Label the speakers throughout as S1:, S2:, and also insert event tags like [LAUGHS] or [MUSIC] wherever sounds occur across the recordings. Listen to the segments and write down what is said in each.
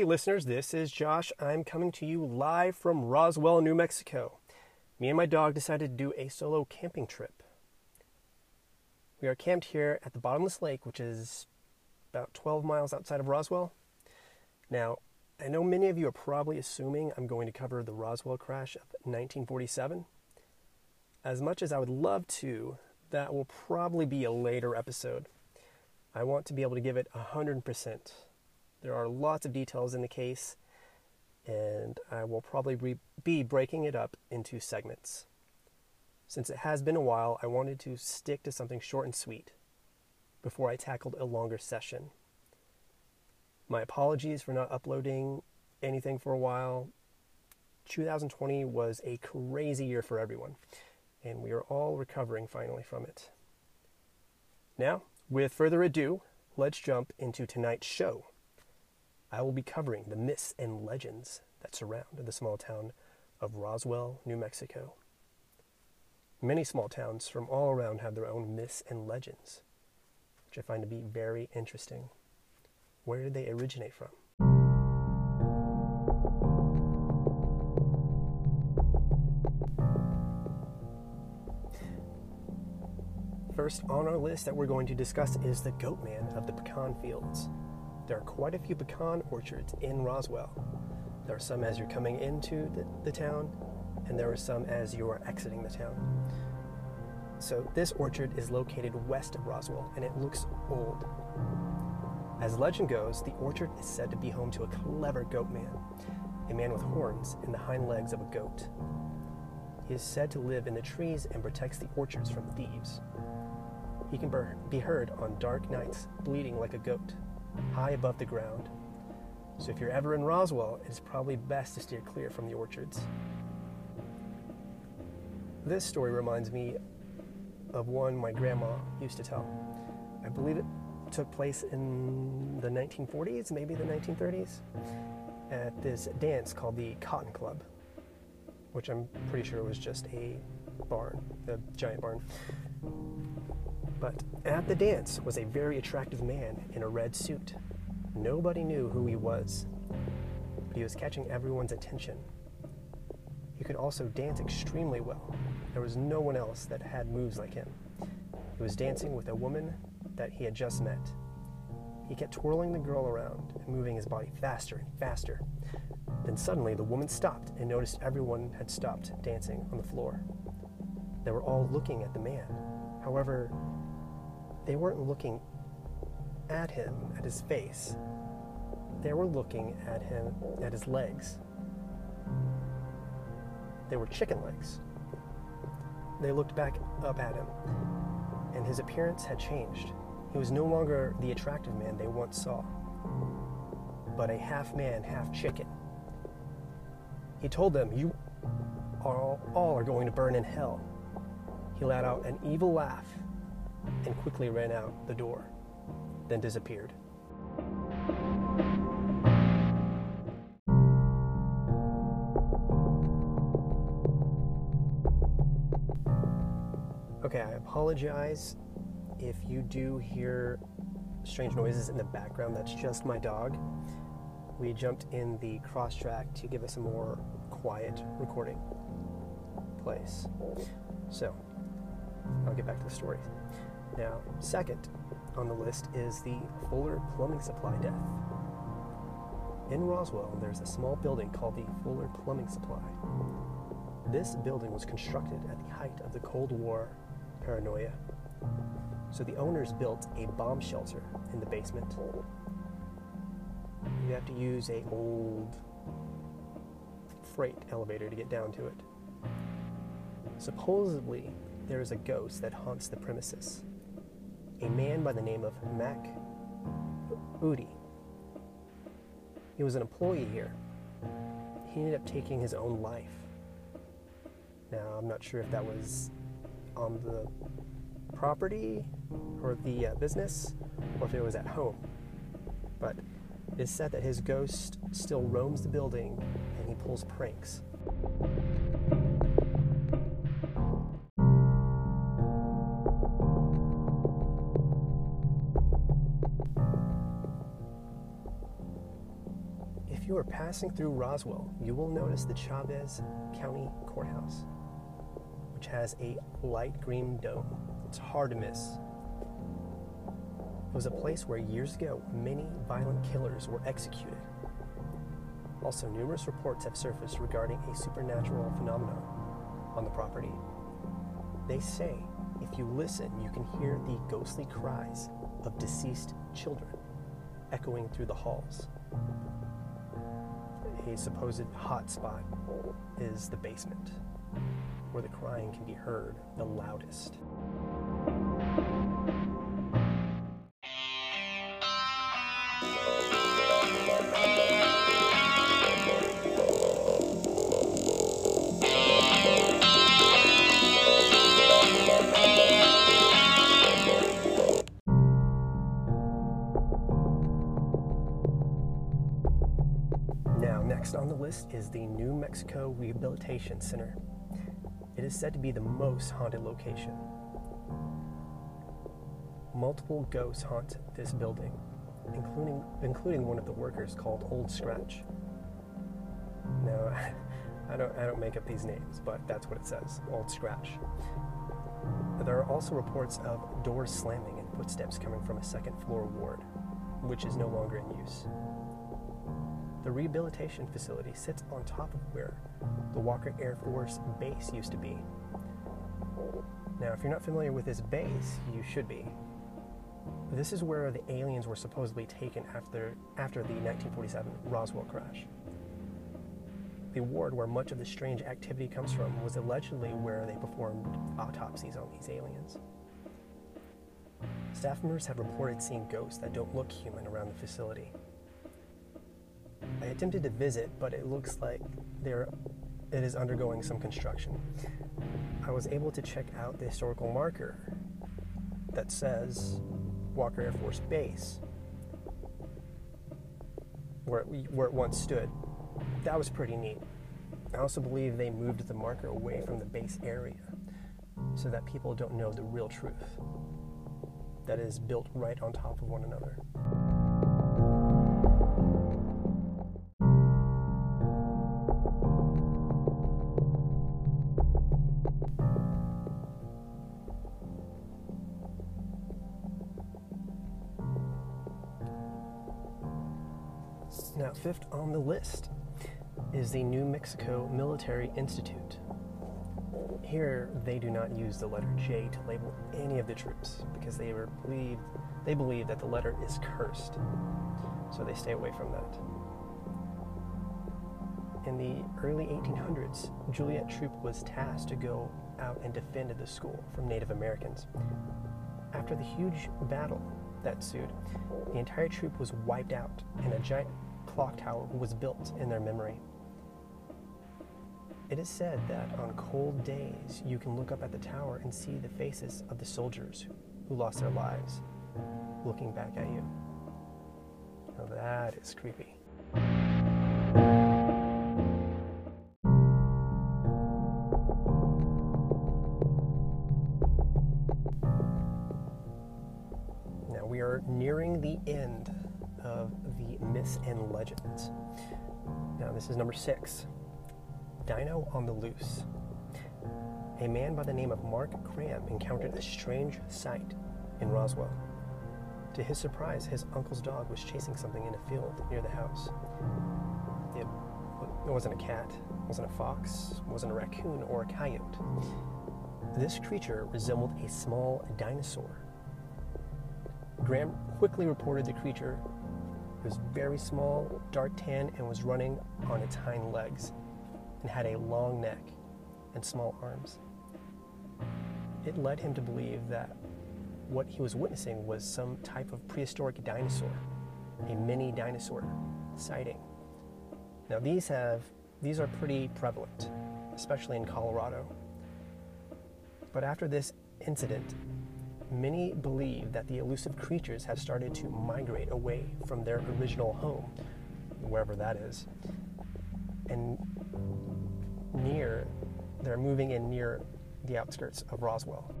S1: listeners. This is Josh. I'm coming to you live from Roswell, New Mexico. Me and my dog decided to do a solo camping trip. We are camped here at the Bottomless Lake, which is about 12 miles outside of Roswell. Now, I know many of you are probably assuming I'm going to cover the Roswell crash of 1947. As much as I would love to, that will probably be a later episode. I want to be able to give it 100%. There are lots of details in the case, and I will probably re- be breaking it up into segments. Since it has been a while, I wanted to stick to something short and sweet before I tackled a longer session. My apologies for not uploading anything for a while. 2020 was a crazy year for everyone, and we are all recovering finally from it. Now, with further ado, let's jump into tonight's show. I will be covering the myths and legends that surround the small town of Roswell, New Mexico. Many small towns from all around have their own myths and legends, which I find to be very interesting. Where did they originate from? First on our list that we're going to discuss is the Goat Man of the pecan fields. There are quite a few pecan orchards in Roswell. There are some as you're coming into the, the town, and there are some as you are exiting the town. So, this orchard is located west of Roswell, and it looks old. As legend goes, the orchard is said to be home to a clever goat man, a man with horns and the hind legs of a goat. He is said to live in the trees and protects the orchards from thieves. He can be heard on dark nights, bleating like a goat high above the ground. So if you're ever in Roswell, it's probably best to steer clear from the orchards. This story reminds me of one my grandma used to tell. I believe it took place in the 1940s, maybe the 1930s, at this dance called the Cotton Club, which I'm pretty sure was just a barn, a giant barn. But at the dance was a very attractive man in a red suit. Nobody knew who he was, but he was catching everyone's attention. He could also dance extremely well. There was no one else that had moves like him. He was dancing with a woman that he had just met. He kept twirling the girl around and moving his body faster and faster. Then suddenly the woman stopped and noticed everyone had stopped dancing on the floor. They were all looking at the man. However, they weren't looking at him, at his face. They were looking at him, at his legs. They were chicken legs. They looked back up at him, and his appearance had changed. He was no longer the attractive man they once saw, but a half man, half chicken. He told them, You are all are going to burn in hell. He let out an evil laugh and quickly ran out the door, then disappeared. Okay, I apologize if you do hear strange noises in the background. That's just my dog. We jumped in the cross track to give us a more quiet recording place. So, I'll get back to the story. Now, second on the list is the Fuller Plumbing Supply death. In Roswell, there's a small building called the Fuller Plumbing Supply. This building was constructed at the height of the Cold War paranoia. So the owners built a bomb shelter in the basement. You have to use a old freight elevator to get down to it. Supposedly, there is a ghost that haunts the premises a man by the name of Mac Udi. He was an employee here. He ended up taking his own life. Now, I'm not sure if that was on the property or the uh, business or if it was at home. But it is said that his ghost still roams the building and he pulls pranks. You are passing through Roswell, you will notice the Chaves County Courthouse, which has a light green dome. It's hard to miss. It was a place where years ago many violent killers were executed. Also, numerous reports have surfaced regarding a supernatural phenomenon on the property. They say if you listen, you can hear the ghostly cries of deceased children echoing through the halls. Supposed hot spot is the basement, where the crying can be heard the loudest. Next on the list is the New Mexico Rehabilitation Center. It is said to be the most haunted location. Multiple ghosts haunt this building, including, including one of the workers called Old Scratch. Now, [LAUGHS] I don't, I don't make up these names, but that's what it says Old Scratch. There are also reports of doors slamming and footsteps coming from a second floor ward, which is no longer in use. The rehabilitation facility sits on top of where the Walker Air Force Base used to be. Now, if you're not familiar with this base, you should be. This is where the aliens were supposedly taken after, after the 1947 Roswell crash. The ward where much of the strange activity comes from was allegedly where they performed autopsies on these aliens. Staff members have reported seeing ghosts that don't look human around the facility. I attempted to visit, but it looks like there it is undergoing some construction. I was able to check out the historical marker that says Walker Air Force Base, where it, where it once stood. That was pretty neat. I also believe they moved the marker away from the base area so that people don't know the real truth that is built right on top of one another. Now, fifth on the list is the New Mexico Military Institute. Here, they do not use the letter J to label any of the troops because they believe they believe that the letter is cursed, so they stay away from that. In the early 1800s, Juliet Troop was tasked to go out and defend the school from Native Americans. After the huge battle that ensued, the entire troop was wiped out, and a giant clock tower was built in their memory. It is said that on cold days you can look up at the tower and see the faces of the soldiers who lost their lives looking back at you. Now that is creepy. Are nearing the end of the myths and legends. Now this is number six. Dino on the Loose. A man by the name of Mark Graham encountered a strange sight in Roswell. To his surprise, his uncle's dog was chasing something in a field near the house. It, it wasn't a cat, wasn't a fox, wasn't a raccoon or a coyote. This creature resembled a small dinosaur. Graham quickly reported the creature. It was very small, dark tan, and was running on its hind legs and had a long neck and small arms. It led him to believe that what he was witnessing was some type of prehistoric dinosaur, a mini dinosaur sighting. Now these have these are pretty prevalent, especially in Colorado. But after this incident, Many believe that the elusive creatures have started to migrate away from their original home, wherever that is, and near, they're moving in near the outskirts of Roswell.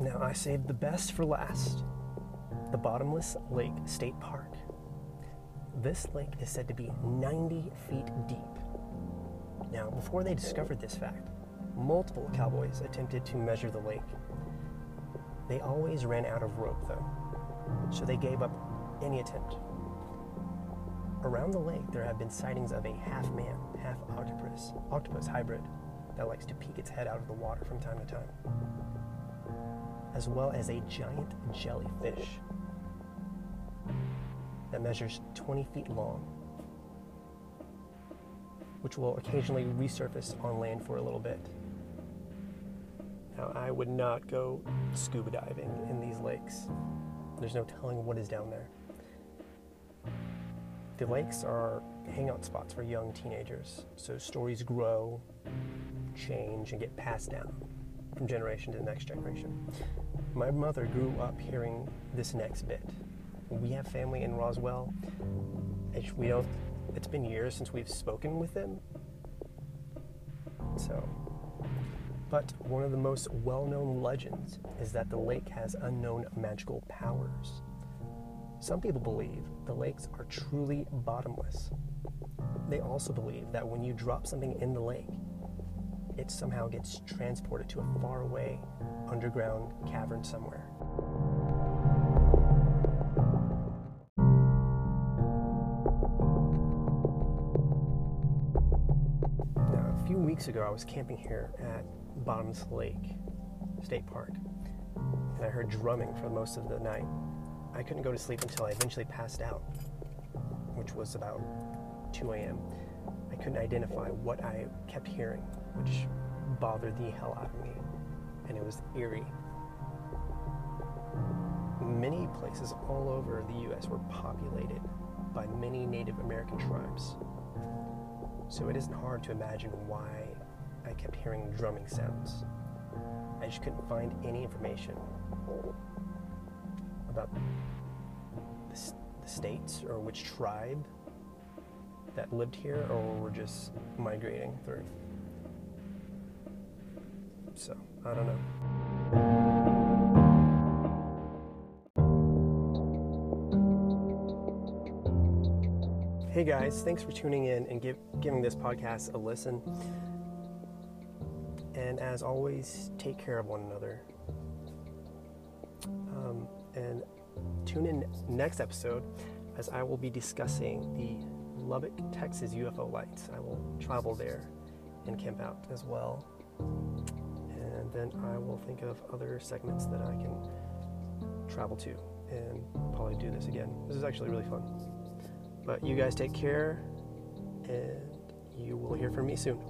S1: Now, I saved the best for last. Bottomless Lake State Park. This lake is said to be 90 feet deep. Now, before they discovered this fact, multiple cowboys attempted to measure the lake. They always ran out of rope, though, so they gave up any attempt. Around the lake, there have been sightings of a half man, half octopus, octopus hybrid that likes to peek its head out of the water from time to time, as well as a giant jellyfish that measures 20 feet long, which will occasionally resurface on land for a little bit. Now, I would not go scuba diving in these lakes. There's no telling what is down there. The lakes are hangout spots for young teenagers, so stories grow, change, and get passed down from generation to the next generation. My mother grew up hearing this next bit we have family in Roswell. We know it's been years since we've spoken with them. So, but one of the most well known legends is that the lake has unknown magical powers. Some people believe the lakes are truly bottomless. They also believe that when you drop something in the lake, it somehow gets transported to a faraway underground cavern somewhere. Weeks ago, I was camping here at Bottoms Lake State Park, and I heard drumming for most of the night. I couldn't go to sleep until I eventually passed out, which was about 2 a.m. I couldn't identify what I kept hearing, which bothered the hell out of me, and it was eerie. Many places all over the U.S. were populated by many Native American tribes so it isn't hard to imagine why I kept hearing drumming sounds. I just couldn't find any information about the, the states or which tribe that lived here or were just migrating through. So, I don't know. Hey guys, thanks for tuning in and give, giving this podcast a listen. And as always, take care of one another. Um, and tune in next episode as I will be discussing the Lubbock, Texas UFO lights. I will travel there and camp out as well. And then I will think of other segments that I can travel to and probably do this again. This is actually really fun. But you guys take care, and you will hear from me soon.